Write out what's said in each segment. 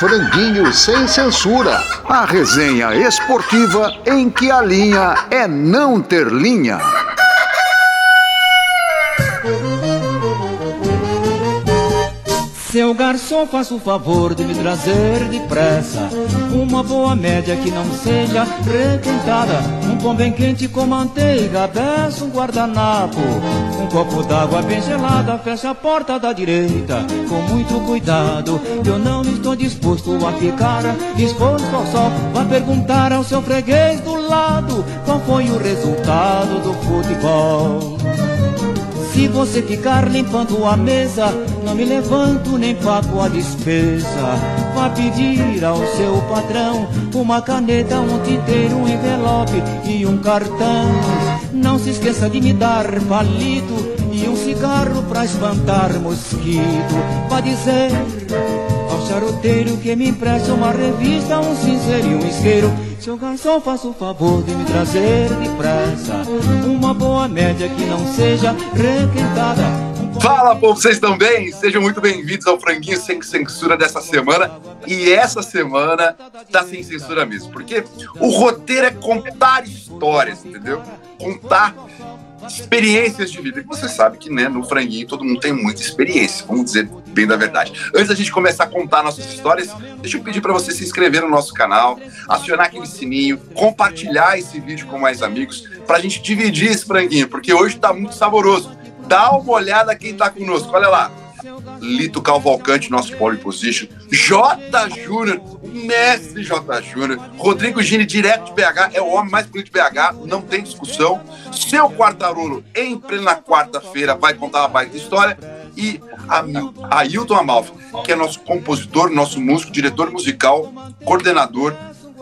Franguinho sem censura. A resenha esportiva em que a linha é não ter linha. Seu garçom, faça o favor de me trazer depressa Uma boa média que não seja requentada. Um pão bem quente com manteiga, peço um guardanapo Um copo d'água bem gelada, fecha a porta da direita. Com muito cuidado, eu não estou disposto a ficar Exposto ao sol, vá perguntar ao seu freguês do lado Qual foi o resultado do futebol se você ficar limpando a mesa, não me levanto nem pago a despesa. Vá pedir ao seu patrão uma caneta, um tinteiro, um envelope e um cartão. Não se esqueça de me dar palito e um cigarro pra espantar mosquito. Vá dizer charuteiro que me empreste uma revista, um cinzeiro e um isqueiro. Seu garçom, faça o favor de me trazer depressa Uma boa média que não seja requentada Fala, povo, vocês estão bem? Sejam muito bem-vindos ao Franguinho Sem Censura dessa semana. E essa semana tá sem censura mesmo, porque o roteiro é contar histórias, entendeu? Contar experiências de vida. Você sabe que né, no franguinho todo mundo tem muita experiência, vamos dizer bem da verdade. Antes da gente começar a contar nossas histórias, deixa eu pedir para você se inscrever no nosso canal, acionar aquele sininho, compartilhar esse vídeo com mais amigos, para a gente dividir esse franguinho, porque hoje está muito saboroso. Dá uma olhada quem está conosco, olha lá. Lito Calvalcante, nosso pole position, J. Júnior, mestre J. Júnior, Rodrigo Gini, direto de BH, é o homem mais bonito de BH, não tem discussão. Seu Quartarolo, em plena quarta-feira, vai contar uma baita história. E a Ailton Amalfi, que é nosso compositor, nosso músico, diretor musical, coordenador,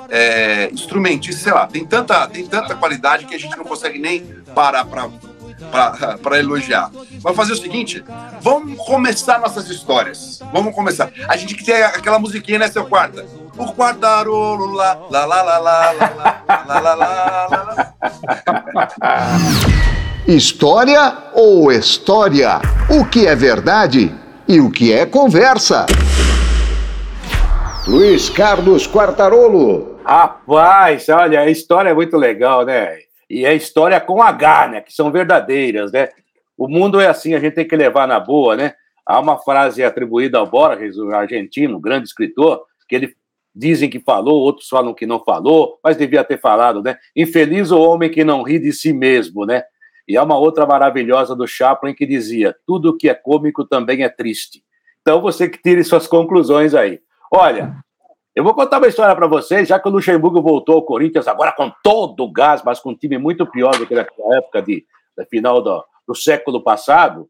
é, instrumentista, sei lá, tem tanta, tem tanta qualidade que a gente não consegue nem parar para para elogiar. Vamos fazer o seguinte: vamos começar nossas histórias. Vamos começar. A gente que tem aquela musiquinha, né, seu quarta? O quartarolo lá, lá, lá, lá, lá, lá, lá, lá, lá, lá. História ou história? O que é verdade e o que é conversa? Luiz Carlos Quartarolo. Rapaz, olha, a história é muito legal, né? E é história com H, né? Que são verdadeiras, né? O mundo é assim, a gente tem que levar na boa, né? Há uma frase atribuída ao Borges, o argentino, grande escritor, que ele dizem que falou, outros falam que não falou, mas devia ter falado, né? Infeliz o homem que não ri de si mesmo, né? E há uma outra maravilhosa do Chaplin que dizia: tudo que é cômico também é triste. Então você que tire suas conclusões aí. Olha, eu vou contar uma história para vocês, já que o Luxemburgo voltou ao Corinthians agora com todo o gás, mas com um time muito pior do que naquela época de, da final do, do século passado.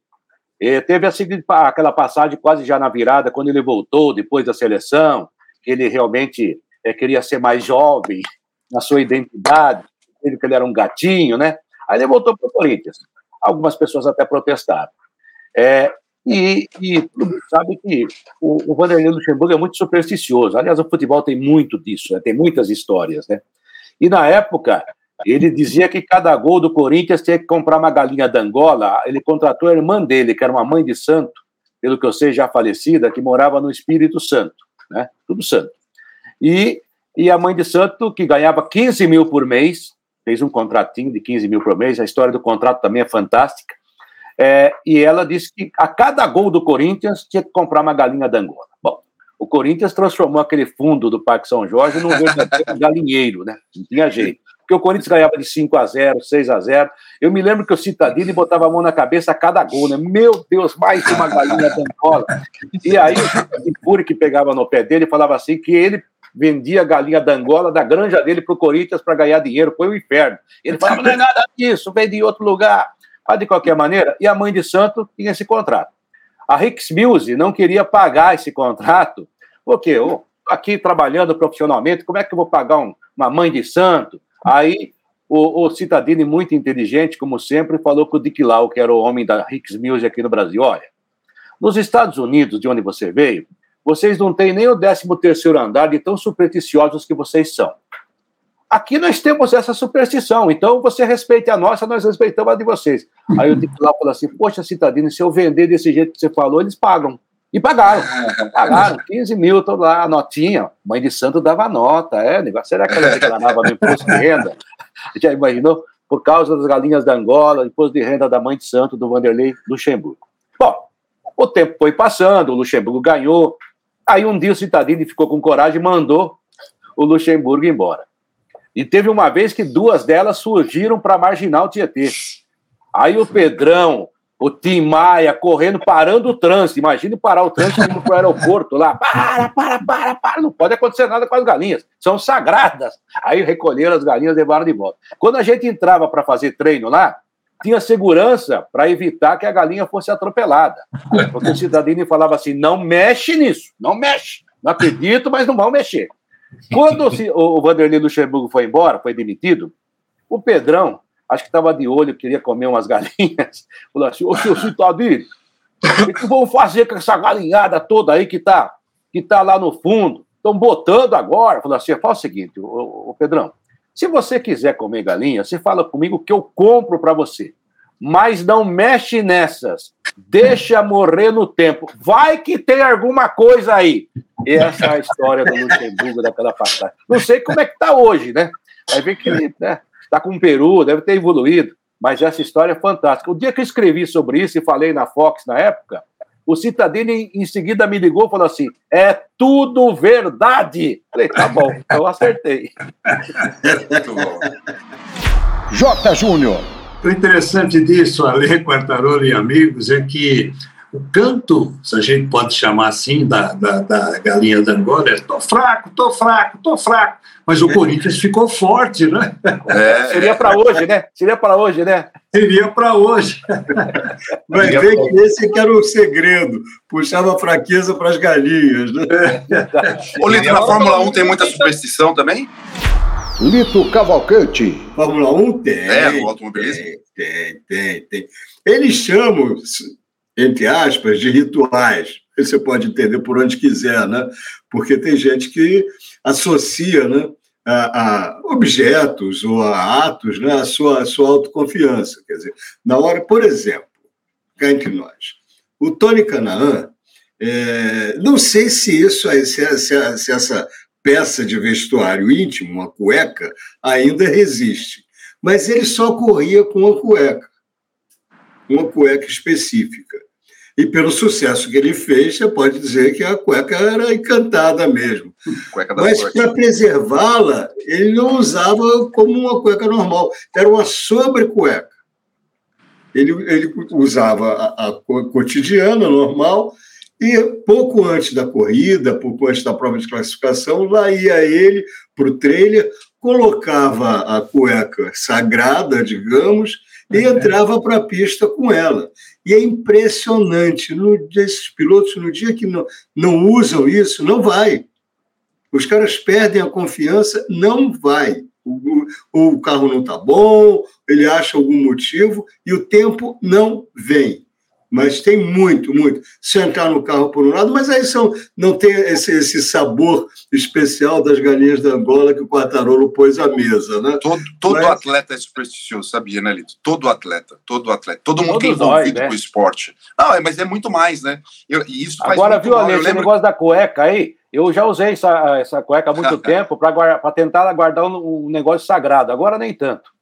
E teve a seguinte, aquela passagem quase já na virada, quando ele voltou depois da seleção, que ele realmente é, queria ser mais jovem na sua identidade, que ele era um gatinho, né? Aí ele voltou para o Corinthians. Algumas pessoas até protestaram. É, e, e sabe que o, o Vanderlei Luxemburgo é muito supersticioso. Aliás, o futebol tem muito disso, né? tem muitas histórias. Né? E na época, ele dizia que cada gol do Corinthians tinha que comprar uma galinha da Angola. Ele contratou a irmã dele, que era uma mãe de santo, pelo que eu sei, já falecida, que morava no Espírito Santo. Né? Tudo santo. E, e a mãe de santo, que ganhava 15 mil por mês, fez um contratinho de 15 mil por mês. A história do contrato também é fantástica. É, e ela disse que a cada gol do Corinthians tinha que comprar uma galinha da Angola. Bom, o Corinthians transformou aquele fundo do Parque São Jorge num verdadeiro galinheiro, né? Não tinha jeito. Porque o Corinthians ganhava de 5 a 0 6 a 0 Eu me lembro que o Citadini botava a mão na cabeça a cada gol, né? Meu Deus, mais uma galinha da Angola. E aí o Fúria que pegava no pé dele falava assim que ele vendia a galinha da Angola da granja dele para o Corinthians para ganhar dinheiro. Foi o um inferno. Ele falava, não é nada disso, vem de outro lugar. Mas, de qualquer maneira, e a mãe de santo tinha esse contrato. A Rix Muse não queria pagar esse contrato, porque eu aqui trabalhando profissionalmente, como é que eu vou pagar um, uma mãe de santo? Aí o, o Citadini, muito inteligente, como sempre, falou com o Dick Lau, que era o homem da Rix Muse aqui no Brasil. Olha, nos Estados Unidos, de onde você veio, vocês não têm nem o 13 terceiro andar de tão supersticiosos que vocês são. Aqui nós temos essa superstição, então você respeite a nossa, nós respeitamos a de vocês. Aí o titular falou assim: Poxa, Citadino, se eu vender desse jeito que você falou, eles pagam. E pagaram. Pagaram 15 mil, tô lá, a notinha. Mãe de santo dava nota. É, negócio. Será que ela declarava no imposto de renda? Já imaginou? Por causa das galinhas da Angola, imposto de renda da mãe de santo do Vanderlei Luxemburgo. Bom, o tempo foi passando, o Luxemburgo ganhou. Aí um dia o Citadini ficou com coragem e mandou o Luxemburgo embora. E teve uma vez que duas delas surgiram para marginal Tietê. Aí o Pedrão, o Tim Maia correndo, parando o trânsito. Imagine parar o trânsito indo para o aeroporto lá. Para, para, para, para. Não pode acontecer nada com as galinhas. São sagradas. Aí recolheram as galinhas e levaram de volta. Quando a gente entrava para fazer treino lá, tinha segurança para evitar que a galinha fosse atropelada. Porque o cidadão falava assim: não mexe nisso, não mexe. Não acredito, mas não vão mexer. Quando o, o Vanderlei Luxemburgo foi embora, foi demitido, o Pedrão, acho que estava de olho, queria comer umas galinhas, falou assim: Ô, seu Citadino, o que vão fazer com essa galinhada toda aí que está que tá lá no fundo? Estão botando agora. Falou assim: fala o seguinte, ô Pedrão, se você quiser comer galinha, você fala comigo que eu compro para você. Mas não mexe nessas. Deixa morrer no tempo. Vai que tem alguma coisa aí. Essa é a história do Luxemburgo daquela passagem. Não sei como é que está hoje, né? Vai ver que né, está com o Peru, deve ter evoluído. Mas essa história é fantástica. O dia que eu escrevi sobre isso e falei na Fox na época, o Citadini em seguida me ligou e falou assim: é tudo verdade. Falei, tá bom, eu acertei. Muito bom. J. Júnior. O interessante disso, Ale, Quartarolo e amigos, é que o canto, se a gente pode chamar assim, da, da, da galinha da Angola, é tô fraco, tô fraco, tô fraco. Mas o Corinthians ficou forte, né? É, seria para hoje, né? Seria para hoje, né? Seria para hoje. Vai ver que esse que era o segredo. Puxava a fraqueza para as galinhas. Né? Ô, Lito, na Fórmula 1 tem muita superstição também? Lito Cavalcante. Fórmula 1 tem. É, o automobilismo? Tem, tem, tem. Eles chamam, entre aspas, de rituais. Você pode entender por onde quiser, né? Porque tem gente que associa, né? A, a, objetos ou a atos, né, a sua, a sua autoconfiança. Quer dizer, na hora, por exemplo, cá entre nós, o Tony Canaan, é, não sei se isso, se, se, se essa peça de vestuário íntimo, uma cueca, ainda resiste, mas ele só corria com uma cueca, uma cueca específica. E pelo sucesso que ele fez, você pode dizer que a cueca era encantada mesmo. Mas para preservá-la, ele não usava como uma cueca normal, era uma sobrecueca. Ele, ele usava a, a cotidiana, normal, e pouco antes da corrida, pouco antes da prova de classificação, lá ia ele para o trailer, colocava a cueca sagrada, digamos, e entrava para a pista com ela. E é impressionante, no, esses pilotos, no dia que não, não usam isso, não vai. Os caras perdem a confiança, não vai. O, o, o carro não está bom, ele acha algum motivo e o tempo não vem mas tem muito, muito. Se entrar no carro por um lado, mas aí são, não tem esse, esse sabor especial das galinhas da Angola que o Quartarolo pôs à mesa, né? Todo, todo mas... atleta é supersticioso, sabia, né, Lito? Todo atleta, todo atleta, todo mundo que é envolvido né? com o esporte. Não, é, mas é muito mais, né? Eu, e isso Agora, viu, Ale, esse lembro... negócio da cueca aí, eu já usei essa, essa cueca há muito tempo para tentar guardar um, um negócio sagrado, agora nem tanto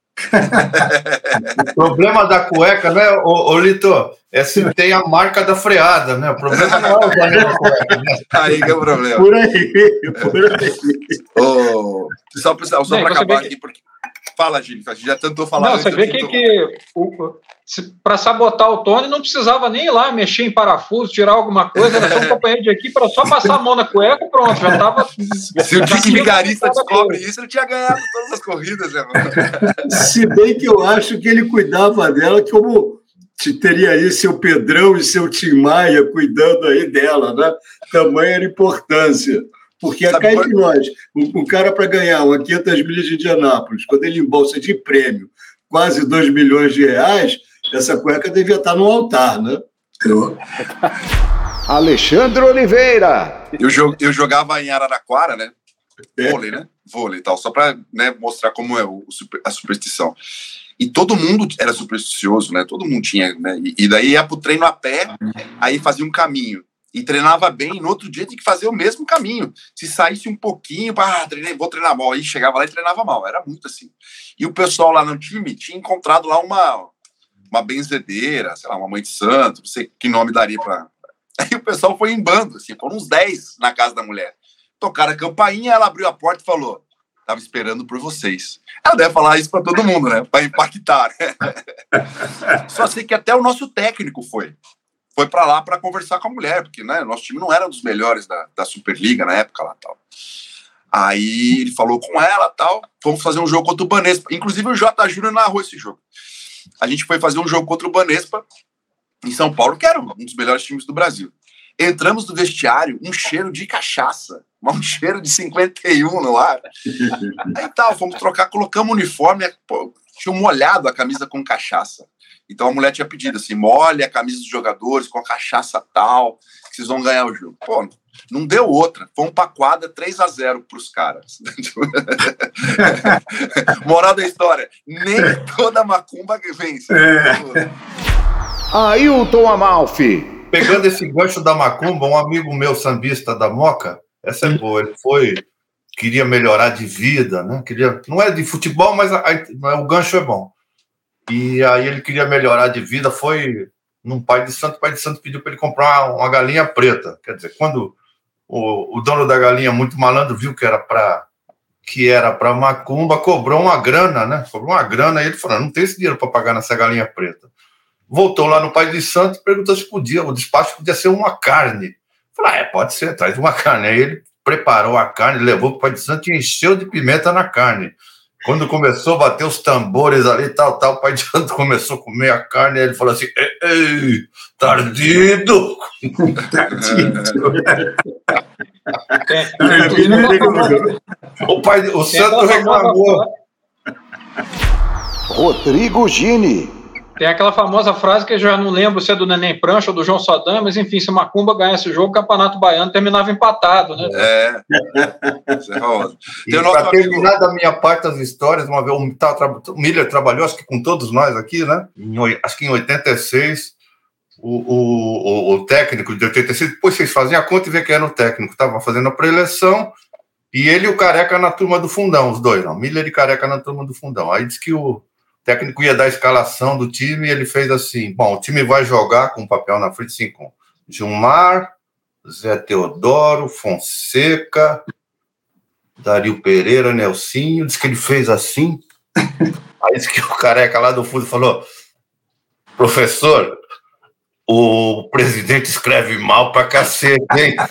o problema da cueca, né, ô, ô, Lito, é se tem a marca da freada, né? O problema não é o da cueca. Né? Aí que é o problema. Por aí, por aí. Oh, só só para acabar aqui, porque Fala, Gil, já tentou falar. Não, você vê que, que para sabotar o Tony não precisava nem ir lá mexer em parafuso, tirar alguma coisa, era só um companheiro de equipe, era só passar a mão na cueca pronto, já estava. Se o Dick Vigarista descobre isso, ele tinha ganhado todas as corridas, né, Se bem que eu acho que ele cuidava dela como teria aí seu Pedrão e seu Tim Maia cuidando aí dela, né? Tamanha importância. Porque Sabe cá entre nós, o, o cara para ganhar uma 500 milhas de Indianápolis, quando ele embolsa de prêmio quase 2 milhões de reais, essa cueca devia estar no altar, né? Eu... Alexandre Oliveira. Eu, eu jogava em Araraquara, né? É. Vôlei, né? Vôlei e tal, só para né, mostrar como é o, a superstição. E todo mundo era supersticioso, né? Todo mundo tinha, né? E, e daí ia pro treino a pé, aí fazia um caminho e treinava bem, no outro dia tinha que fazer o mesmo caminho. Se saísse um pouquinho, ah, treinei, vou treinar mal, aí chegava lá e treinava mal, era muito assim. E o pessoal lá no time tinha encontrado lá uma, uma benzedeira, sei lá, uma mãe de santo, não sei que nome daria para. Aí o pessoal foi em bando, assim, foram uns 10 na casa da mulher. Tocaram a campainha, ela abriu a porta e falou: Tava esperando por vocês. Ela deve falar isso para todo mundo, né? Para impactar. Só sei que até o nosso técnico foi foi para lá para conversar com a mulher, porque né, nosso time não era um dos melhores da, da Superliga na época lá tal. Aí ele falou com ela tal, fomos fazer um jogo contra o Banespa. Inclusive o J. Júnior narrou esse jogo. A gente foi fazer um jogo contra o Banespa em São Paulo, que era um dos melhores times do Brasil. Entramos no vestiário, um cheiro de cachaça, um cheiro de 51 no ar. Aí tal, fomos trocar, colocamos o uniforme, pô, tinha molhado a camisa com cachaça. Então a mulher tinha pedido assim: molhe a camisa dos jogadores com a cachaça tal, que vocês vão ganhar o jogo. Pô, não deu outra. Fomos pra quadra 3 a 0 pros caras. Moral da história: nem toda macumba vence. É. Ailton Amalfi. Pegando esse gancho da macumba, um amigo meu sambista da Moca, essa é boa, ele foi. Queria melhorar de vida, né? Queria, não é de futebol, mas a, a, o gancho é bom e aí ele queria melhorar de vida, foi num pai de santo, o pai de santo pediu para ele comprar uma, galinha preta. Quer dizer, quando o, o dono da galinha, muito malandro, viu que era para que era para macumba, cobrou uma grana, né? Cobrou uma grana, e ele falou: não tem esse dinheiro para pagar nessa galinha preta. Voltou lá no Pai de Santo perguntou se podia, o despacho podia ser uma carne. Falei, ah, é, pode ser, traz uma carne. Aí ele preparou a carne, levou para o Pai de Santo e encheu de pimenta na carne. Quando começou a bater os tambores ali, tal, tal, o pai de santo começou a comer a carne, e ele falou assim: ei, ei tardido! tardido! o pai, o santo reclamou. Rodrigo Gini. Tem aquela famosa frase que eu já não lembro se é do Neném Prancha ou do João Sodam, mas enfim, se Macumba ganhasse o jogo, o Campeonato Baiano terminava empatado, né? É. Isso é e para terminar da minha parte as histórias, uma vez o, o Miller trabalhou, acho que com todos nós aqui, né? Em, acho que em 86, o, o, o, técnico de 86, depois vocês fazem a conta e vê quem era o técnico, estava fazendo a pré-eleição, e ele e o Careca na turma do fundão, os dois, não, Miller e Careca na turma do fundão. Aí diz que o técnico ia dar a escalação do time e ele fez assim: bom, o time vai jogar com o papel na frente, sim, com Gilmar, Zé Teodoro, Fonseca, Dario Pereira, Nelsinho. Diz que ele fez assim. Aí diz que o careca lá do fundo falou: professor, o presidente escreve mal pra cacete, hein?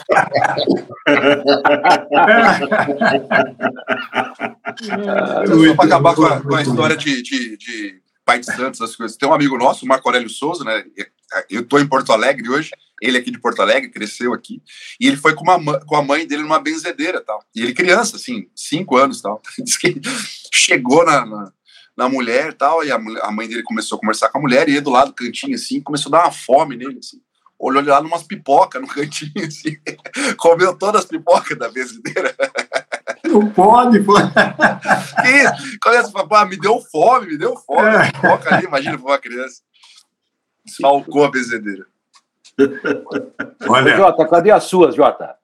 Só para acabar com a, com a história de, de, de, Pai de Santos, as coisas. Tem um amigo nosso, o Marco Aurélio Souza, né? Eu estou em Porto Alegre hoje, ele aqui de Porto Alegre, cresceu aqui, e ele foi com, uma, com a mãe dele numa benzedeira tal. E ele criança, assim, cinco anos tal. Diz que chegou na, na na mulher e tal, e a, a, mãe dele começou a conversar com a mulher, e ele do lado do cantinho, assim, começou a dar uma fome nele, assim. Olhou lá numas pipocas no cantinho, assim. Comeu todas as pipocas da benzedeira. Não pode, pô. Que isso? Começa a falar, me deu fome, me deu fome. É. Pipoca ali, imagina pra uma criança. Falcou a benzedeira. Olha... Jota, cadê as suas, Jota?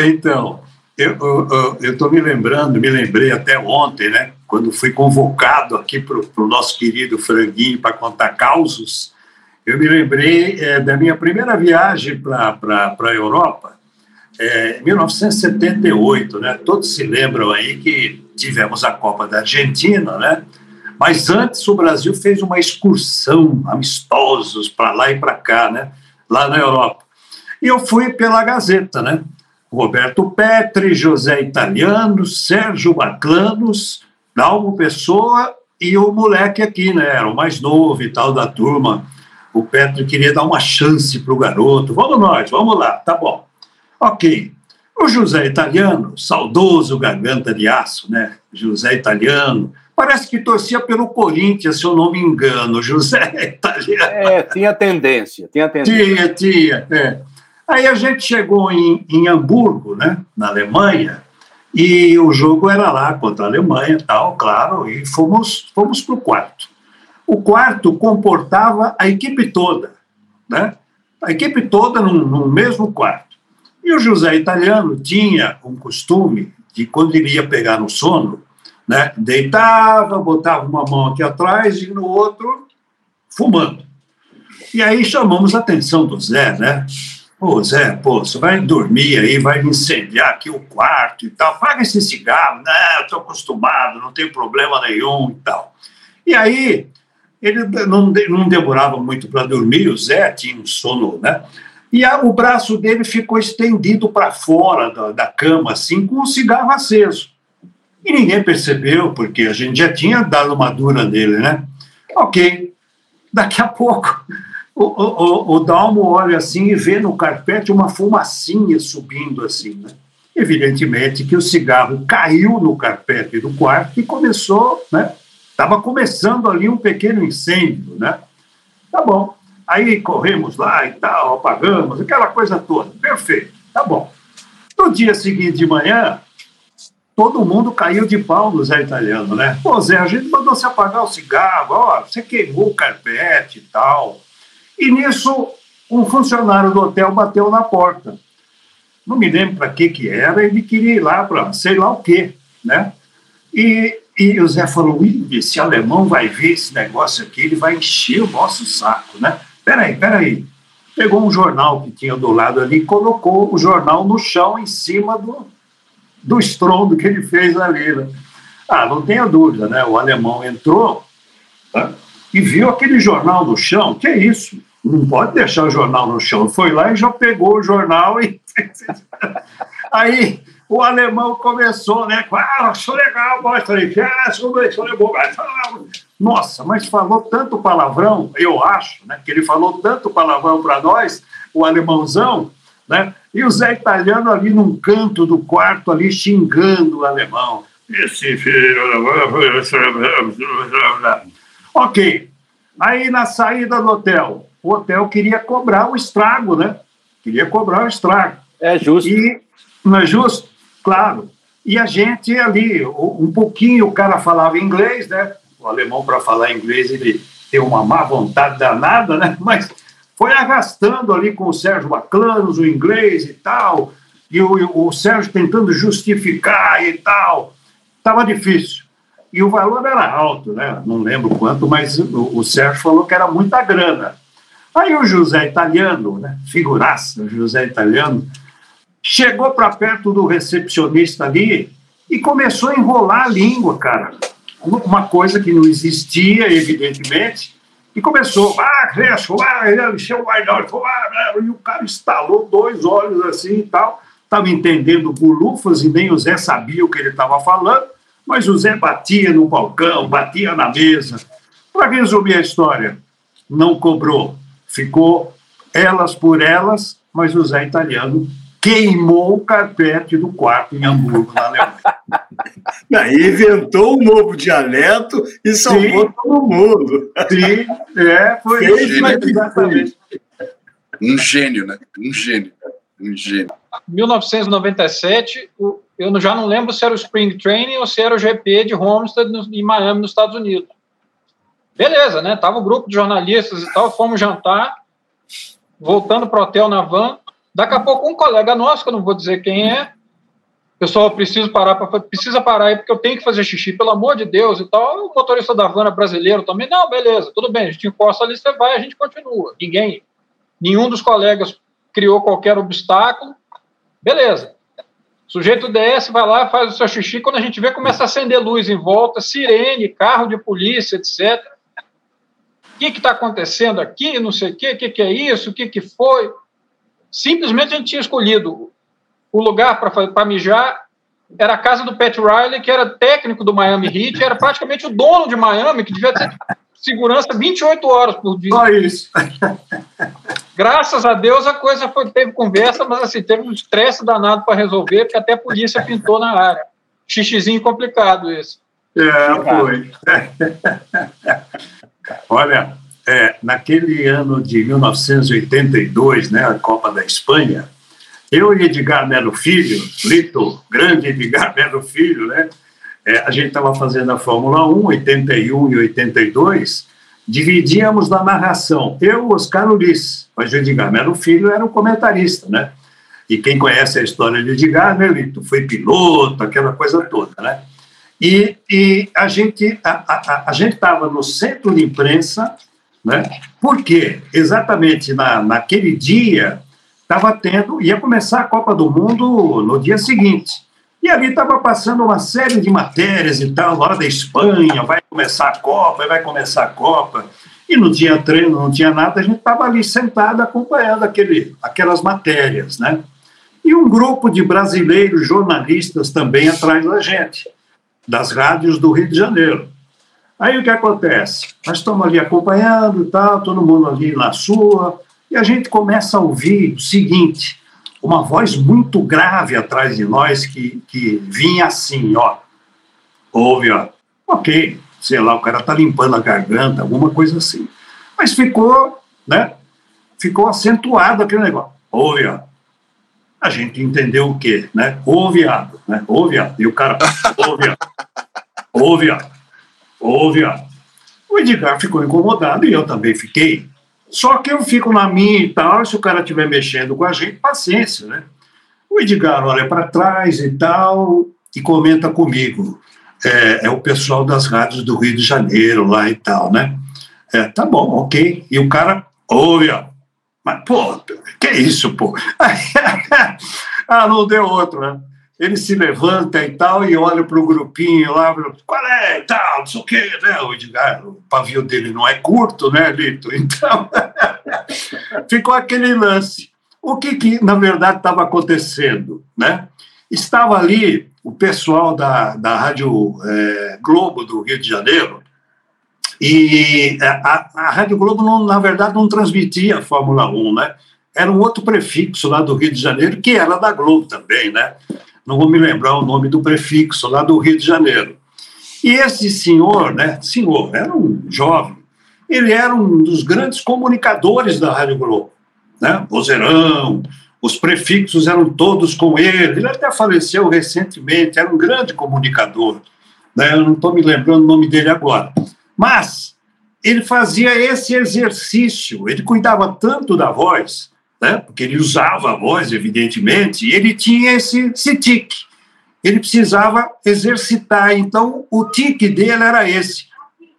então, eu estou me lembrando, me lembrei até ontem, né? Quando fui convocado aqui para o nosso querido Franguinho para contar causos, eu me lembrei é, da minha primeira viagem para a Europa, é, em 1978, né? Todos se lembram aí que tivemos a Copa da Argentina, né? Mas antes o Brasil fez uma excursão, amistosos para lá e para cá, né? Lá na Europa. E eu fui pela Gazeta, né? Roberto Petri, José Italiano, Sérgio Baclanos, Dalmo Pessoa e o moleque aqui, né? Era o mais novo e tal da turma. O Petri queria dar uma chance para o garoto. Vamos nós, vamos lá, tá bom. Ok. O José Italiano, saudoso garganta de aço, né? José Italiano, parece que torcia pelo Corinthians, se eu não me engano. José Italiano. É, tinha tendência, tinha tendência. Tinha, tinha, é. Aí a gente chegou em, em Hamburgo, né, na Alemanha, e o jogo era lá contra a Alemanha, tal, claro, e fomos fomos para o quarto. O quarto comportava a equipe toda, né? a equipe toda no, no mesmo quarto. E o José Italiano tinha um costume de, quando ele ia pegar no sono, né, deitava, botava uma mão aqui atrás e no outro fumando. E aí chamamos a atenção do Zé, né? Pô, Zé, pô, você vai dormir aí, vai incendiar aqui o quarto e tal, paga esse cigarro. Não, eu estou acostumado, não tem problema nenhum e tal. E aí, ele não, não demorava muito para dormir, o Zé tinha um sono, né? E a, o braço dele ficou estendido para fora da, da cama, assim, com um cigarro aceso. E ninguém percebeu, porque a gente já tinha dado uma dura nele, né? Ok. Daqui a pouco, o, o, o Dalmo olha assim e vê no carpete uma fumacinha subindo assim, né? Evidentemente que o cigarro caiu no carpete do quarto e começou, né? Estava começando ali um pequeno incêndio, né? Tá bom. Aí corremos lá e tal, apagamos, aquela coisa toda. Perfeito, tá bom. No dia seguinte de manhã, todo mundo caiu de pau no Zé Italiano, né? Pô, Zé, a gente mandou você apagar o cigarro, ó, você queimou o carpete e tal. E nisso, um funcionário do hotel bateu na porta. Não me lembro para que que era, ele queria ir lá para sei lá o quê, né? E, e o Zé falou, esse alemão vai ver esse negócio aqui, ele vai encher o nosso saco, né? Peraí, peraí. Pegou um jornal que tinha do lado ali e colocou o jornal no chão, em cima do, do estrondo que ele fez ali. Né? Ah, não tenha dúvida, né? O alemão entrou tá? E viu aquele jornal no chão. Que é isso? Não pode deixar o jornal no chão. Foi lá e já pegou o jornal e. Aí o alemão começou, né? Ah, achou legal. Ah, achou legal. Nossa, mas falou tanto palavrão, eu acho, né? Que ele falou tanto palavrão para nós, o alemãozão, né? E o Zé Italiano ali num canto do quarto, ali xingando o alemão. Esse filho. Ok. Aí na saída do hotel, o hotel queria cobrar o estrago, né? Queria cobrar o estrago. É justo. E não é justo? Claro. E a gente ali, um pouquinho, o cara falava inglês, né? O alemão, para falar inglês, ele tem uma má vontade danada, né? Mas foi arrastando ali com o Sérgio Baclanos, o inglês e tal, e o, o Sérgio tentando justificar e tal. Estava difícil. E o valor era alto, né? Não lembro quanto, mas o, o Sérgio falou que era muita grana. Aí o José Italiano, né? figuraça, o José Italiano, chegou para perto do recepcionista ali e começou a enrolar a língua, cara. Uma coisa que não existia, evidentemente, e começou, ah, cresce, ah, encheu o guardão, ah, e o cara instalou dois olhos assim e tal. Estava entendendo bulufas e nem o Zé sabia o que ele estava falando, mas o Zé batia no balcão, batia na mesa. Para resumir a história, não cobrou, ficou elas por elas, mas o Zé italiano queimou o carpete do quarto em Hamburgo, na Alemanha. Aí inventou um novo dialeto e salvou Sim. todo mundo. Sim, é, foi Fez isso, exatamente. Um gênio, né? Um gênio. Um gênio. 1997, eu já não lembro se era o Spring Training ou se era o GP de Homestead em Miami, nos Estados Unidos. Beleza, né? Tava o um grupo de jornalistas e tal, fomos jantar, voltando para o hotel na van. Daqui a pouco, um colega nosso, que eu não vou dizer quem é, pessoal, preciso parar, pra, precisa parar aí porque eu tenho que fazer xixi, pelo amor de Deus e tal. O motorista da van é brasileiro também. Não, beleza, tudo bem, a gente encosta ali, você vai, a gente continua. Ninguém, nenhum dos colegas criou qualquer obstáculo. Beleza. O sujeito desce, vai lá, faz o seu xixi. Quando a gente vê, começa a acender luz em volta, sirene, carro de polícia, etc. O que está acontecendo aqui? Não sei o quê, o que, que é isso? O que, que foi? Simplesmente a gente tinha escolhido o lugar para mijar era a casa do Pat Riley, que era técnico do Miami Heat, era praticamente o dono de Miami, que devia ter segurança 28 horas por dia. Só isso. Graças a Deus a coisa foi, teve conversa, mas assim, teve um estresse danado para resolver, porque até a polícia pintou na área. Xixizinho complicado esse. É, foi. Olha, é, naquele ano de 1982, né, a Copa da Espanha, eu e Edgar Melo Filho, Lito, grande Edgar Melo Filho, né, é, a gente estava fazendo a Fórmula 1, 81 e 82, dividíamos na narração. Eu, Oscar Ulisses, mas o Edgar Melo Filho era o comentarista, né? E quem conhece a história de Edgar, né, Lito, foi piloto, aquela coisa toda, né? E, e a gente a, a, a gente estava no centro de imprensa, né? Porque exatamente na, naquele dia estava tendo ia começar a Copa do Mundo no dia seguinte. E ali estava passando uma série de matérias e tal, hora da Espanha, vai começar a Copa, vai começar a Copa. E não tinha treino, não tinha nada, a gente estava ali sentado acompanhando aquele, aquelas matérias, né? E um grupo de brasileiros jornalistas também atrás da gente, das rádios do Rio de Janeiro. Aí o que acontece? Nós estamos ali acompanhando e tal, todo mundo ali na sua, e a gente começa a ouvir o seguinte: uma voz muito grave atrás de nós que, que vinha assim, ó. Ouve, ó. Ok, sei lá, o cara tá limpando a garganta, alguma coisa assim. Mas ficou, né? Ficou acentuado aquele negócio. Ouve, ó. A gente entendeu o quê, né? Ouve, ó. Né? Ouve, ó. E o cara, ouve, ó. Ouve, ó. Ouve, ó. O Edgar ficou incomodado e eu também fiquei. Só que eu fico na minha e tal, se o cara estiver mexendo com a gente, paciência, né? O Edgar olha para trás e tal, e comenta comigo. É, é, o pessoal das rádios do Rio de Janeiro lá e tal, né? É, tá bom, ok. E o cara, ouve, ó. Mas, pô, que isso, pô? ah, não deu outro, né? Ele se levanta e tal, e olha para o grupinho lá, qual é, e tal, não sei o quê, né, o Edgar, o pavio dele não é curto, né, Lito? Então, ficou aquele lance. O que, que na verdade, estava acontecendo, né? Estava ali o pessoal da, da Rádio é, Globo do Rio de Janeiro, e a, a Rádio Globo, não, na verdade, não transmitia a Fórmula 1, né? Era um outro prefixo lá do Rio de Janeiro, que era da Globo também, né? Não vou me lembrar o nome do prefixo, lá do Rio de Janeiro. E esse senhor, né, senhor, era um jovem, ele era um dos grandes comunicadores da Rádio Globo, né, vozeirão, os prefixos eram todos com ele, ele até faleceu recentemente, era um grande comunicador, né, eu não estou me lembrando o nome dele agora, mas ele fazia esse exercício, ele cuidava tanto da voz, né? porque ele usava a voz, evidentemente, e ele tinha esse, esse tique. Ele precisava exercitar, então o tique dele era esse.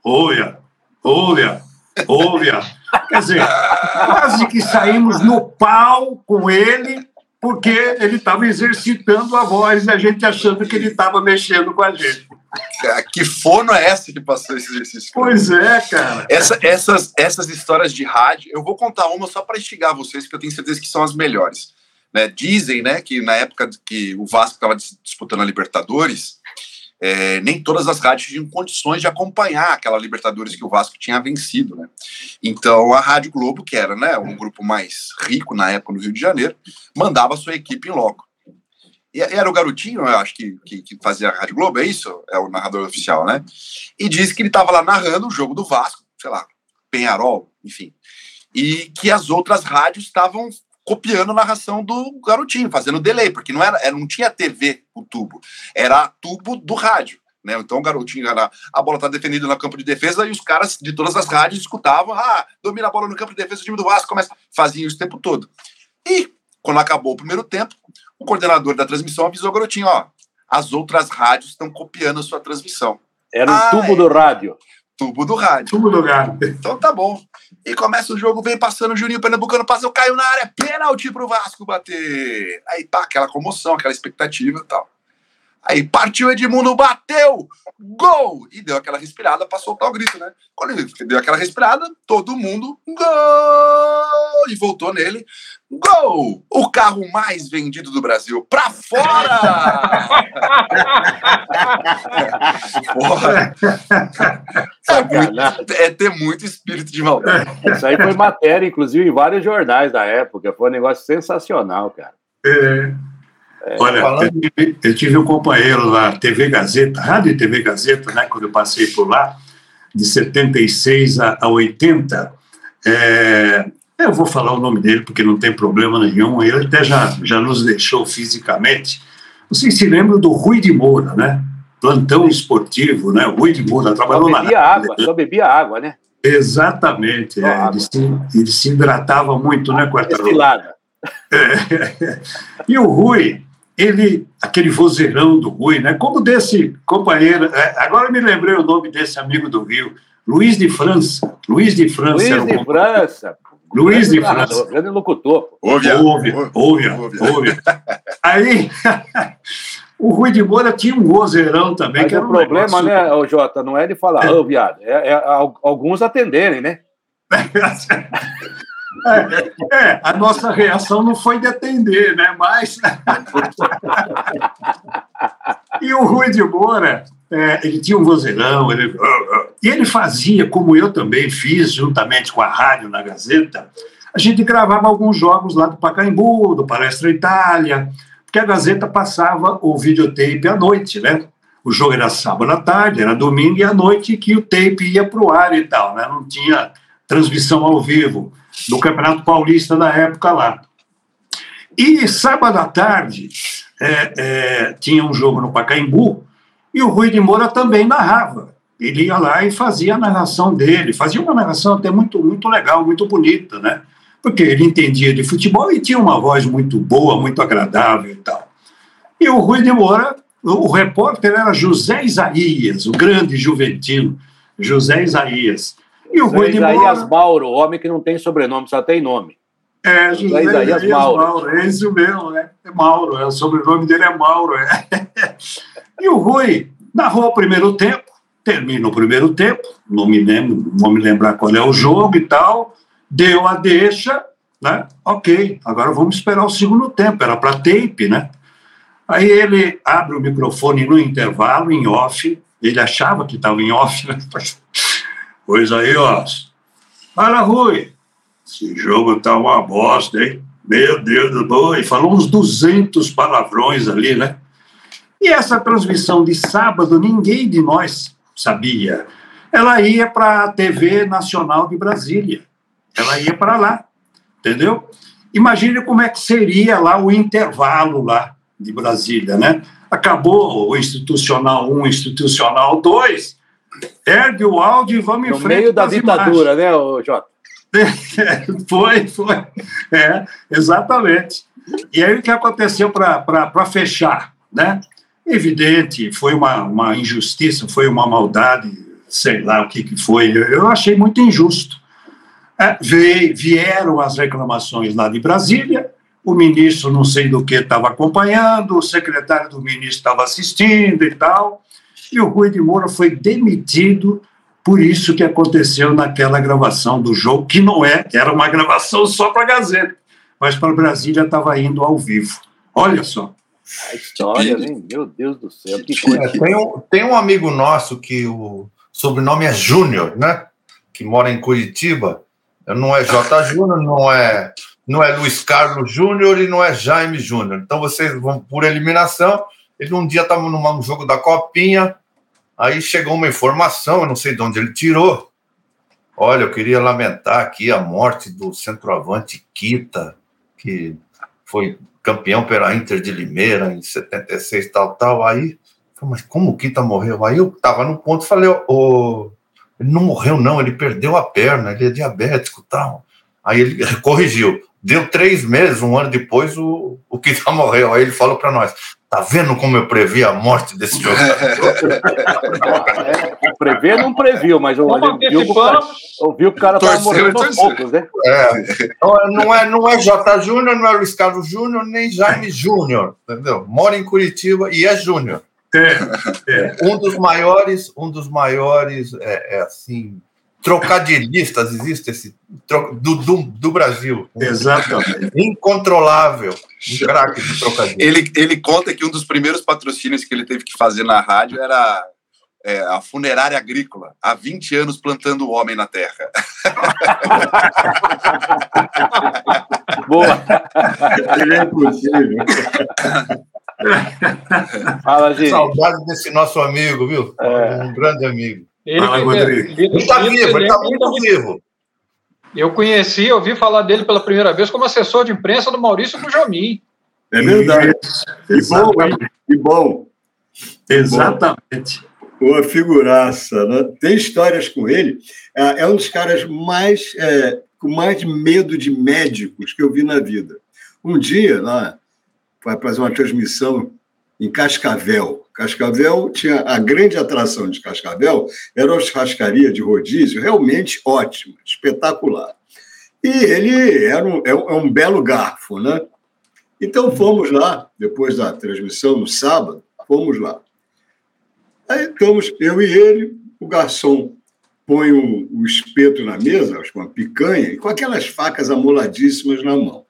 Olha, olha, olha. Quer dizer, quase que saímos no pau com ele, porque ele estava exercitando a voz e a gente achando que ele estava mexendo com a gente. Que fono é essa que passou esse exercício? Pois é, cara. Essa, essas, essas histórias de rádio, eu vou contar uma só para instigar vocês, porque eu tenho certeza que são as melhores. Né? Dizem né, que na época que o Vasco estava disputando a Libertadores, é, nem todas as rádios tinham condições de acompanhar aquela Libertadores que o Vasco tinha vencido. Né? Então a Rádio Globo, que era né, um grupo mais rico na época no Rio de Janeiro, mandava sua equipe em loco. E era o garotinho, eu acho que, que, que, fazia a Rádio Globo, é isso? É o narrador oficial, né? E disse que ele estava lá narrando o jogo do Vasco, sei lá, Penharol, enfim. E que as outras rádios estavam copiando a narração do garotinho, fazendo delay, porque não era, não tinha TV o tubo, era tubo do rádio. Né? Então o garotinho era, a bola está defendida no campo de defesa e os caras de todas as rádios escutavam, ah, domina a bola no campo de defesa, o time do Vasco começa, faziam isso o tempo todo. E quando acabou o primeiro tempo, o coordenador da transmissão avisou o garotinho, ó, as outras rádios estão copiando a sua transmissão. Era um ah, tubo é. do rádio. Tubo do rádio. Tubo do rádio. Então tá bom. E começa o jogo, vem passando o Juninho Pernambucano, passa, eu caio na área, pênalti pro Vasco bater. Aí pá, aquela comoção, aquela expectativa e tal. Aí partiu Edmundo, bateu, gol! E deu aquela respirada para soltar o grito, né? Quando ele deu aquela respirada, todo mundo, gol! E voltou nele, gol! O carro mais vendido do Brasil, pra fora! Porra! É, muito, é, ter muito espírito de maldade. Isso aí foi matéria, inclusive, em vários jornais da época. Foi um negócio sensacional, cara. É. É, Olha, eu tive, eu tive, um companheiro lá, TV Gazeta, Rádio e TV Gazeta, né, quando eu passei por lá, de 76 a, a 80. É, eu vou falar o nome dele porque não tem problema nenhum, ele até já, já nos deixou fisicamente. Vocês se lembram do Rui de Moura, né? Plantão esportivo, né? Rui de Moura trabalhou só bebia água, só bebia água, né? Exatamente. É, ele, se, ele, se, hidratava muito, né, Quartarolo? Destilada. É. E o Rui, ele, aquele vozeirão do Rui, né? Como desse companheiro. É, agora me lembrei o nome desse amigo do Rio, Luiz de França. Luiz de França. Luiz de França. Luiz de França. Grande locutor. Ouve, ouve, ouve, ouve. Aí, o Rui de Moura tinha um vozeirão também. Mas que era o um problema, negócio... né, o Jota, não é de falar, ô, oh, viado, é, é, alguns atenderem, né? É, é, a nossa reação não foi de atender, né? Mas. e o Rui de Moura, é, ele tinha um vozeirão, ele... e ele fazia, como eu também fiz, juntamente com a rádio na Gazeta, a gente gravava alguns jogos lá do Pacaembu, do Palestra Itália, porque a Gazeta passava o videotape à noite, né? O jogo era sábado à tarde, era domingo e à noite que o tape ia para o ar e tal, né? Não tinha transmissão ao vivo do Campeonato Paulista da época lá. E sábado à tarde é, é, tinha um jogo no Pacaembu e o Rui de Moura também narrava. Ele ia lá e fazia a narração dele, fazia uma narração até muito, muito legal, muito bonita, né? Porque ele entendia de futebol e tinha uma voz muito boa, muito agradável e tal. E o Rui de Moura, o repórter era José Isaías, o grande juventino, José Isaías. E o Rui de Isaías Mauro, homem que não tem sobrenome, só tem nome. É, José, José Isaías, Isaías Mauro. Mauro. É isso mesmo, né? É Mauro, é, o sobrenome dele é Mauro. É. E o Rui narrou o primeiro tempo, termina o primeiro tempo, não me lembro, vou me lembrar qual é o jogo e tal, deu a deixa, né? Ok, agora vamos esperar o segundo tempo, era para tape, né? Aí ele abre o microfone no intervalo, em off, ele achava que estava em off, né? Pois aí, ó. Fala, Rui. Esse jogo tá uma bosta, hein? Meu Deus do céu. E falou uns 200 palavrões ali, né? E essa transmissão de sábado, ninguém de nós sabia. Ela ia para a TV Nacional de Brasília. Ela ia para lá, entendeu? Imagine como é que seria lá o intervalo lá de Brasília, né? Acabou o institucional 1, institucional 2, ergue o áudio e vamos no em frente. No meio da ditadura, imagens. né, Jota? foi, foi. É, exatamente. E aí o que aconteceu para fechar, né? Evidente, foi uma, uma injustiça, foi uma maldade, sei lá o que, que foi. Eu achei muito injusto. É, vieram as reclamações lá de Brasília, o ministro não sei do que estava acompanhando, o secretário do ministro estava assistindo e tal e o Rui de Moura foi demitido por isso que aconteceu naquela gravação do jogo, que não é, era uma gravação só para a Gazeta, mas para Brasília estava indo ao vivo. Olha só. A história, hein? Meu Deus do céu, que coisa. É, tem, um, tem um amigo nosso que o sobrenome é Júnior, né? Que mora em Curitiba. Não é J. Júnior, não é, não é Luiz Carlos Júnior e não é Jaime Júnior. Então vocês vão por eliminação. Ele um dia estava num jogo da Copinha, Aí chegou uma informação, eu não sei de onde ele tirou. Olha, eu queria lamentar aqui a morte do centroavante Kita, que foi campeão pela Inter de Limeira em 76, tal, tal. Aí, mas como o Kita morreu? Aí eu estava no ponto e falei, oh, ele não morreu, não, ele perdeu a perna, ele é diabético tal. Aí ele corrigiu. Deu três meses, um ano depois, o, o Kita morreu. Aí ele falou para nós: Tá vendo como eu previ a morte desse jogador? é, prever não previu, mas eu, viu, o, viu que o cara estava morrendo aos poucos, né? É. Então, não, é, não é J. Júnior, não é Luiz Carlos Júnior, nem Jaime Júnior, entendeu? Mora em Curitiba e é Júnior. É, é. Um dos maiores, um dos maiores, é, é assim, trocadilhistas, existe esse do, do, do Brasil. Exatamente. Incontrolável. Um craque de trocadilho. Ele, ele conta que um dos primeiros patrocínios que ele teve que fazer na rádio era é, a funerária agrícola, há 20 anos plantando o homem na terra. Boa! Ele é impossível. Fala, gente. Saudade desse nosso amigo, viu? É. Um grande amigo. Ele, Fala, Rodrigo. Ele está vivo, ele está muito vivo. Eu conheci, ouvi falar dele pela primeira vez como assessor de imprensa do Maurício Bujomim. É verdade. Que bom, hein? Que bom. Exatamente. Uma figuraça, né? Tem histórias com ele. É, é um dos caras mais é, com mais medo de médicos que eu vi na vida. Um dia, lá, vai fazer uma transmissão em Cascavel. Cascavel tinha a grande atração de Cascavel era uma churrascaria de rodízio realmente ótima, espetacular. E ele era um, é um, é um belo garfo, né? Então fomos lá, depois da transmissão no sábado, fomos lá. Aí estamos, eu e ele, o garçom põe o, o espeto na mesa, com uma picanha, e com aquelas facas amoladíssimas na mão.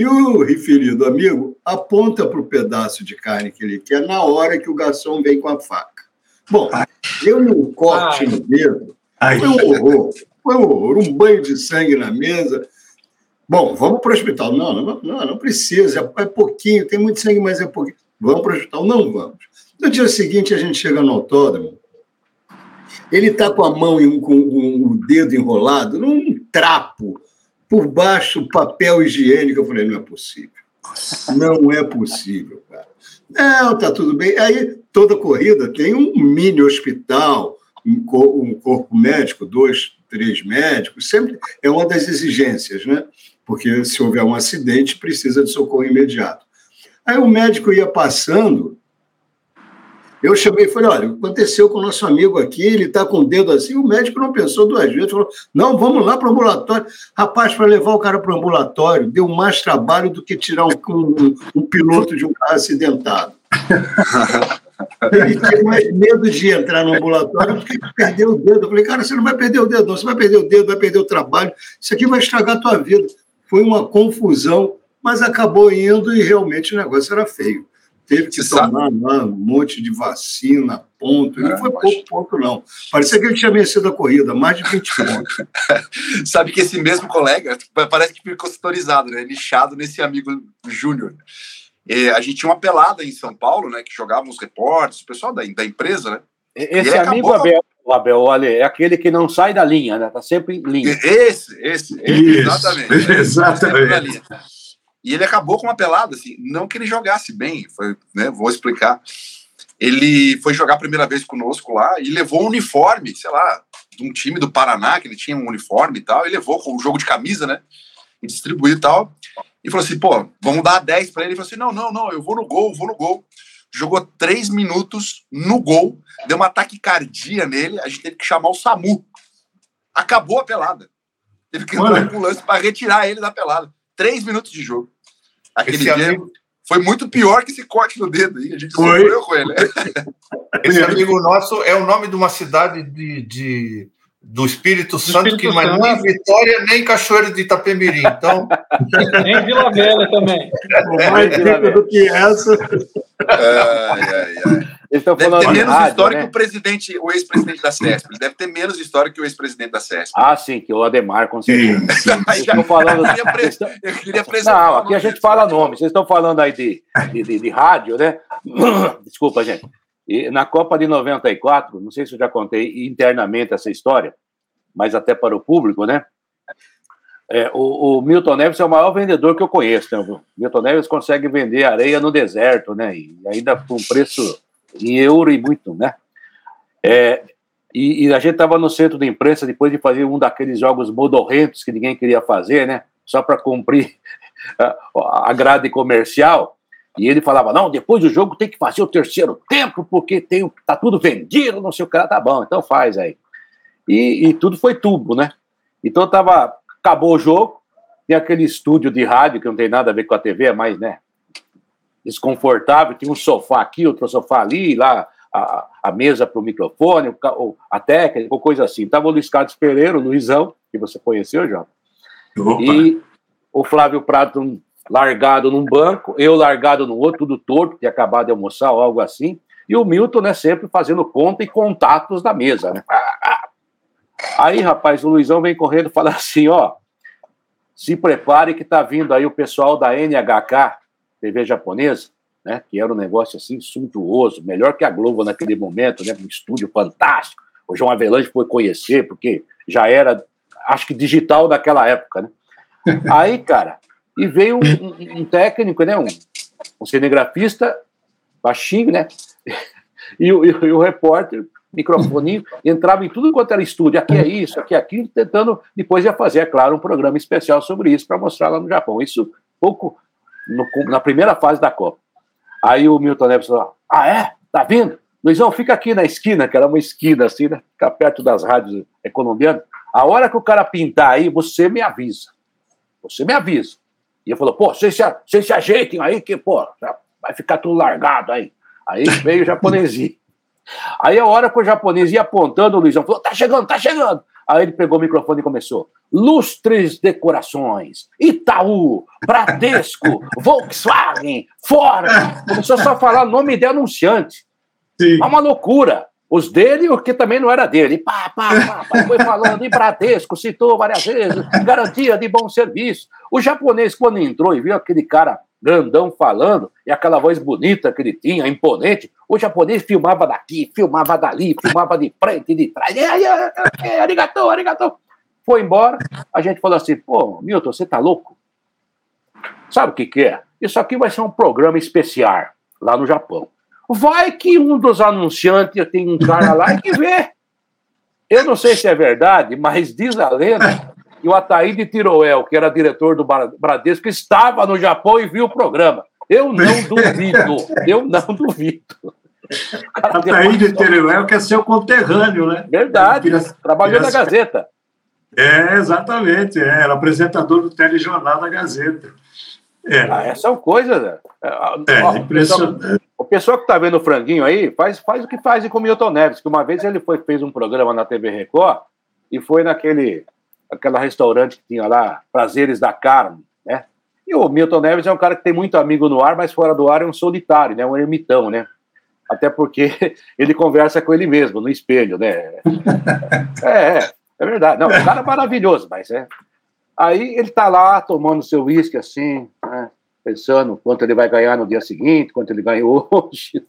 E o referido amigo aponta para o pedaço de carne que ele quer na hora que o garçom vem com a faca. Bom, eu um corte no dedo, foi um horror, foi um horror, um banho de sangue na mesa. Bom, vamos para o hospital. Não, não, não, não precisa, é pouquinho, tem muito sangue, mas é pouquinho. Vamos para o hospital? Não vamos. No dia seguinte, a gente chega no autódromo, ele está com a mão e com o dedo enrolado num trapo, por baixo papel higiênico. Eu falei, não é possível. Não é possível, cara. Não, tá tudo bem. Aí, toda corrida tem um mini hospital, um corpo médico, dois, três médicos, sempre é uma das exigências, né? Porque se houver um acidente, precisa de socorro imediato. Aí o médico ia passando, eu chamei e falei: olha, aconteceu com o nosso amigo aqui, ele está com o dedo assim. O médico não pensou duas vezes, falou: não, vamos lá para o ambulatório. Rapaz, para levar o cara para o ambulatório, deu mais trabalho do que tirar um, um, um piloto de um carro acidentado. Ele tinha mais medo de entrar no ambulatório do que perder o dedo. Eu falei, cara, você não vai perder o dedo, não. Você vai perder o dedo, vai perder o trabalho. Isso aqui vai estragar a tua vida. Foi uma confusão, mas acabou indo e realmente o negócio era feio teve que Você tomar lá, um monte de vacina, ponto. E não é, foi pouco ponto, não. Parecia que ele tinha vencido a corrida, mais de 20 pontos. Sabe que esse mesmo colega, parece que ficou setorizado, né? Lixado nesse amigo Júnior. a gente tinha uma pelada em São Paulo, né? Que jogavam os repórteres, o pessoal da, da empresa, né? Esse amigo Abel, o Abel, olha, é aquele que não sai da linha, né? Tá sempre em linha. Esse, esse, esse exatamente. Exatamente. E ele acabou com uma pelada, assim, não que ele jogasse bem, foi, né, vou explicar. Ele foi jogar a primeira vez conosco lá e levou um uniforme, sei lá, de um time do Paraná, que ele tinha um uniforme e tal, e levou com um jogo de camisa, né, e distribuiu e tal. E falou assim, pô, vamos dar 10 para ele. Ele falou assim, não, não, não, eu vou no gol, vou no gol. Jogou três minutos no gol, deu uma taquicardia nele, a gente teve que chamar o SAMU. Acabou a pelada. Teve que entrar com lance para retirar ele da pelada três minutos de jogo. Aquele esse dia amigo... foi muito pior que esse corte no dedo aí. A gente sofreu com ele. Esse amigo nosso é o nome de uma cidade de, de do Espírito Santo, Espírito que não é nem Vitória, nem Cachoeira de Itapemirim. Então... nem Vila Velha também. É, mais é, do que essa. Ai, ai, ai. Eles estão deve ter menos rádio, história né? que o presidente, o ex-presidente da CESP. Ele deve ter menos história que o ex-presidente da CESP. Ah, sim, que o Ademar, com certeza. Vocês estão falando. Eu queria, pre... eu queria Não, aqui a gente fala nome. Vocês estão falando aí de, de, de, de rádio, né? Desculpa, gente. E na Copa de 94, não sei se eu já contei internamente essa história, mas até para o público, né? É, o, o, Milton Neves é o maior vendedor que eu conheço. Né? O Milton Neves consegue vender areia no deserto, né? E ainda com preço em euro e muito, né? É, e, e, a gente estava no centro da imprensa depois de fazer um daqueles jogos modorrentos que ninguém queria fazer, né? Só para cumprir a, grade comercial. E ele falava: não, depois do jogo tem que fazer o terceiro tempo, porque tem, tá tudo vendido, não sei o que, tá bom, então faz aí. E, e tudo foi tubo, né? Então tava, acabou o jogo, tem aquele estúdio de rádio que não tem nada a ver com a TV, é mais, né? Desconfortável, tinha um sofá aqui, outro sofá ali, lá a, a mesa para o microfone, a técnica, coisa assim. Estava o Luiz Carlos Pereira, o Luizão, que você conheceu, João. E o Flávio Prato largado num banco, eu largado no outro, tudo torto, tinha acabado de almoçar ou algo assim, e o Milton, né, sempre fazendo conta e contatos da mesa, né? Aí, rapaz, o Luizão vem correndo e fala assim, ó, se prepare que tá vindo aí o pessoal da NHK, TV japonesa, né, que era um negócio assim suntuoso, melhor que a Globo naquele momento, né, um estúdio fantástico. O João Avelange foi conhecer, porque já era, acho que digital daquela época, né? Aí, cara, e veio um, um, técnico, né, um, um, cinegrafista baixinho, né? E o, e o repórter microfone, entrava em tudo quanto era estúdio, aqui é isso, aqui é aquilo, tentando, depois ia fazer, é claro, um programa especial sobre isso para mostrar lá no Japão. Isso pouco no, na primeira fase da Copa. Aí o Milton Neves falou: Ah, é? Tá vindo? Luizão, fica aqui na esquina, que era uma esquina assim, né? Fica perto das rádios colombianas. A hora que o cara pintar aí, você me avisa. Você me avisa. E ele falou, pô, vocês se, vocês se ajeitem aí, que, pô, vai ficar tudo largado aí. Aí veio o japonesinho. Aí a hora que o japonês ia apontando, o Luizão falou, tá chegando, tá chegando. Aí ele pegou o microfone e começou. Lustres decorações, Itaú, Bradesco, Volkswagen, Ford. Começou só a falar nome de anunciante. Sim. É uma loucura. Os dele, o que também não era dele. Pá, pá, pá, pá, foi falando em Bradesco, citou várias vezes, garantia de bom serviço. O japonês, quando entrou e viu aquele cara grandão falando, e aquela voz bonita que ele tinha, imponente, o japonês filmava daqui, filmava dali, filmava de frente, de trás. Arigatou, arigatou. Foi embora, a gente falou assim, pô, Milton, você tá louco? Sabe o que que é? Isso aqui vai ser um programa especial lá no Japão. Vai que um dos anunciantes tem um cara lá que vê. Eu não sei se é verdade, mas diz a lenda que o Ataíde Tiroel, que era diretor do Bradesco, estava no Japão e viu o programa. Eu não duvido. Eu não duvido. Ataíde Tiroel que é seu conterrâneo, né? Verdade. Trabalhou na Gazeta. É, exatamente. É, era apresentador do telejornal da Gazeta. É. Ah, essas são coisas. Né? É, Ó, impressionante. O pessoal que está vendo o franguinho aí, faz, faz o que faz com o Milton Neves, que uma vez ele foi, fez um programa na TV Record e foi naquele aquela restaurante que tinha lá, Prazeres da Carne, né? E o Milton Neves é um cara que tem muito amigo no ar, mas fora do ar é um solitário, né? Um ermitão, né? Até porque ele conversa com ele mesmo, no espelho, né? É, é, é verdade. Não, o cara é maravilhoso, mas é, Aí ele está lá tomando seu uísque assim, né, pensando quanto ele vai ganhar no dia seguinte, quanto ele ganhou hoje.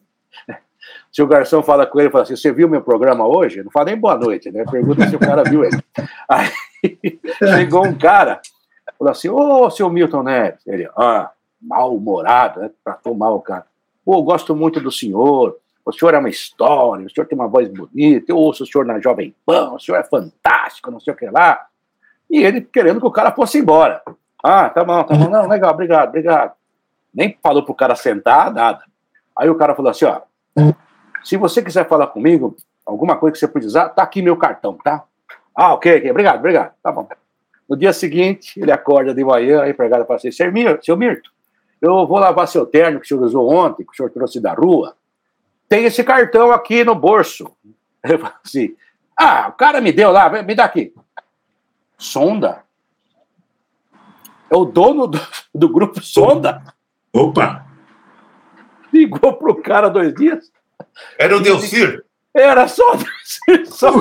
Se o garçom fala com ele, fala assim: Você viu meu programa hoje? Não fala nem boa noite, né? Pergunta se o cara viu ele. Aí chegou um cara, falou assim: Ô, seu Milton Neves. Ele, ah, mal-humorado, né? Tratou mal o cara. Pô, gosto muito do senhor. O senhor é uma história, o senhor tem uma voz bonita. Eu ouço o senhor na Jovem Pan, o senhor é fantástico, não sei o que lá. E ele querendo que o cara fosse embora. Ah, tá bom, tá bom. Não, legal, obrigado, obrigado. Nem falou pro cara sentar, nada. Aí o cara falou assim, ó, se você quiser falar comigo, alguma coisa que você precisar, tá aqui meu cartão, tá? Ah, ok, ok, obrigado, obrigado, tá bom. No dia seguinte, ele acorda de manhã, a empregada fala assim, seu Mirto, seu Mirto, eu vou lavar seu terno que o senhor usou ontem, que o senhor trouxe da rua, tem esse cartão aqui no bolso. Ele fala assim, ah, o cara me deu lá, me dá aqui. Sonda? É o dono do, do grupo Sonda? Opa! Ligou pro cara dois dias. Era o Delcir? Era só. Só...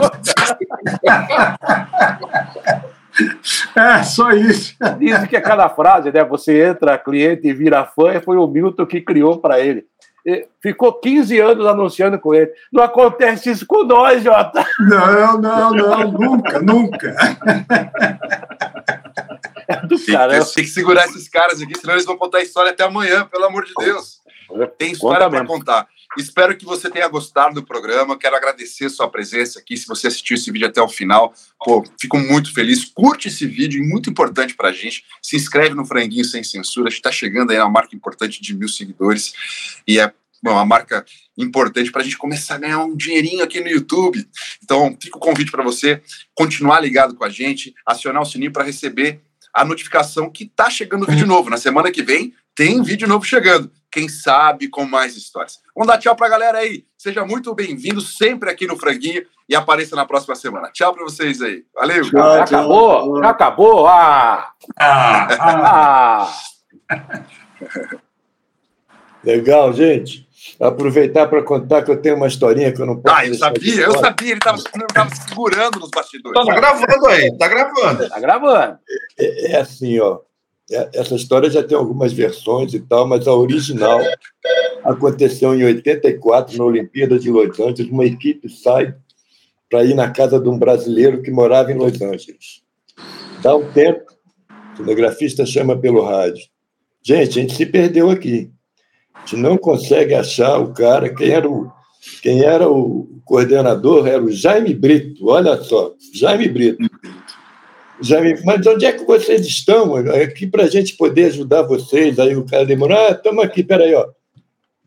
É, só isso. Dizem que aquela frase, né? Você entra cliente e vira fã, foi o Milton que criou para ele. Ficou 15 anos anunciando com ele. Não acontece isso com nós, Jota. Não, não, não, nunca, nunca. É do tem, tem, tem, que segurar esses caras aqui, senão eles vão contar a história até amanhã, pelo amor de Deus. Tem história para contar. Espero que você tenha gostado do programa. Quero agradecer sua presença aqui. Se você assistiu esse vídeo até o final, pô, fico muito feliz. Curte esse vídeo, muito importante para a gente. Se inscreve no Franguinho Sem Censura. A gente está chegando aí na marca importante de mil seguidores. E é bom, uma marca importante para a gente começar a ganhar um dinheirinho aqui no YouTube. Então, fica o convite para você continuar ligado com a gente, acionar o sininho para receber a notificação que está chegando vídeo novo. Na semana que vem tem vídeo novo chegando quem sabe com mais histórias. Vamos dar tchau para a galera aí. Seja muito bem-vindo sempre aqui no Franguinho e apareça na próxima semana. Tchau para vocês aí. Valeu. Tchau, já tchau. acabou? Já acabou? Ah! ah. ah. Legal, gente. Aproveitar para contar que eu tenho uma historinha que eu não posso. Ah, eu sabia, eu sabia, ele estava segurando nos bastidores. Está gravando aí, está gravando. Está gravando. É, é assim, ó. É, essa história já tem algumas versões e tal, mas a original aconteceu em 84, na Olimpíada de Los Angeles. Uma equipe sai para ir na casa de um brasileiro que morava em Los Angeles. Dá um tempo, o cinegrafista chama pelo rádio. Gente, a gente se perdeu aqui. Gente não consegue achar o cara, quem era o, Quem era o coordenador era o Jaime Brito, olha só, Jaime Brito. Jaime, mas onde é que vocês estão? Aqui para a gente poder ajudar vocês. Aí o cara demorou, ah, estamos aqui, peraí, ó.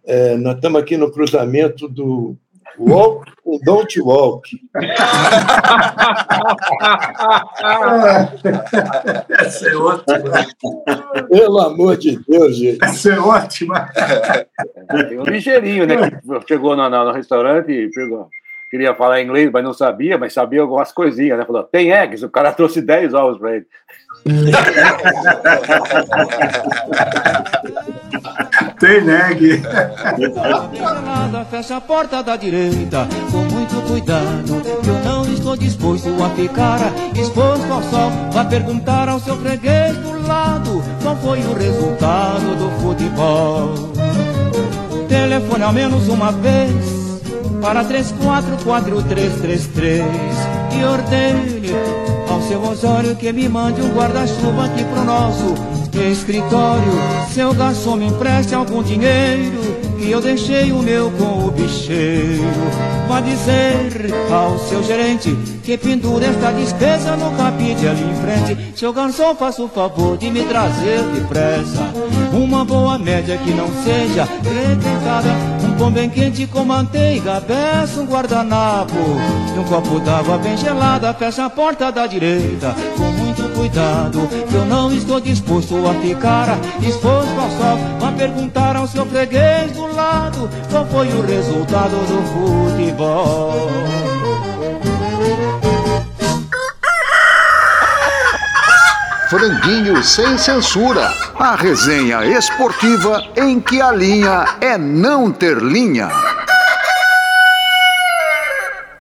É, nós estamos aqui no cruzamento do Walk com Don't Walk. Essa é ótima. Pelo amor de Deus, gente. Essa é ótima. Tem um ligeirinho, né? Que chegou no, no, no restaurante e pegou. Queria falar inglês, mas não sabia, mas sabia algumas coisinhas, né? Falou, tem eggs, o cara trouxe 10 ovos para ele. Tem neg. Fecha a porta da direita com muito cuidado. Eu não estou disposto a ficar exposto ao sol. Vá perguntar ao seu freguês do lado qual foi o resultado do futebol. Telefone ao menos uma vez para 344333 e ordene ao seu Osório que me mande um guarda-chuva aqui pro nosso escritório. Seu garçom me empreste algum dinheiro que eu deixei o meu com o bicheiro. Vá dizer ao seu gerente que pendura esta despesa no capide ali em frente. Seu garçom, faça o favor de me trazer depressa uma boa média que não seja requentada. Um pão bem quente com manteiga, peça um guardanapo e um copo d'água bem gelada. Fecha a porta da direita com cuidado, que eu não estou disposto a ficar exposto ao sol. Vá perguntar ao seu freguês do lado qual foi o resultado do futebol. Franguinho sem censura. A resenha esportiva em que a linha é não ter linha.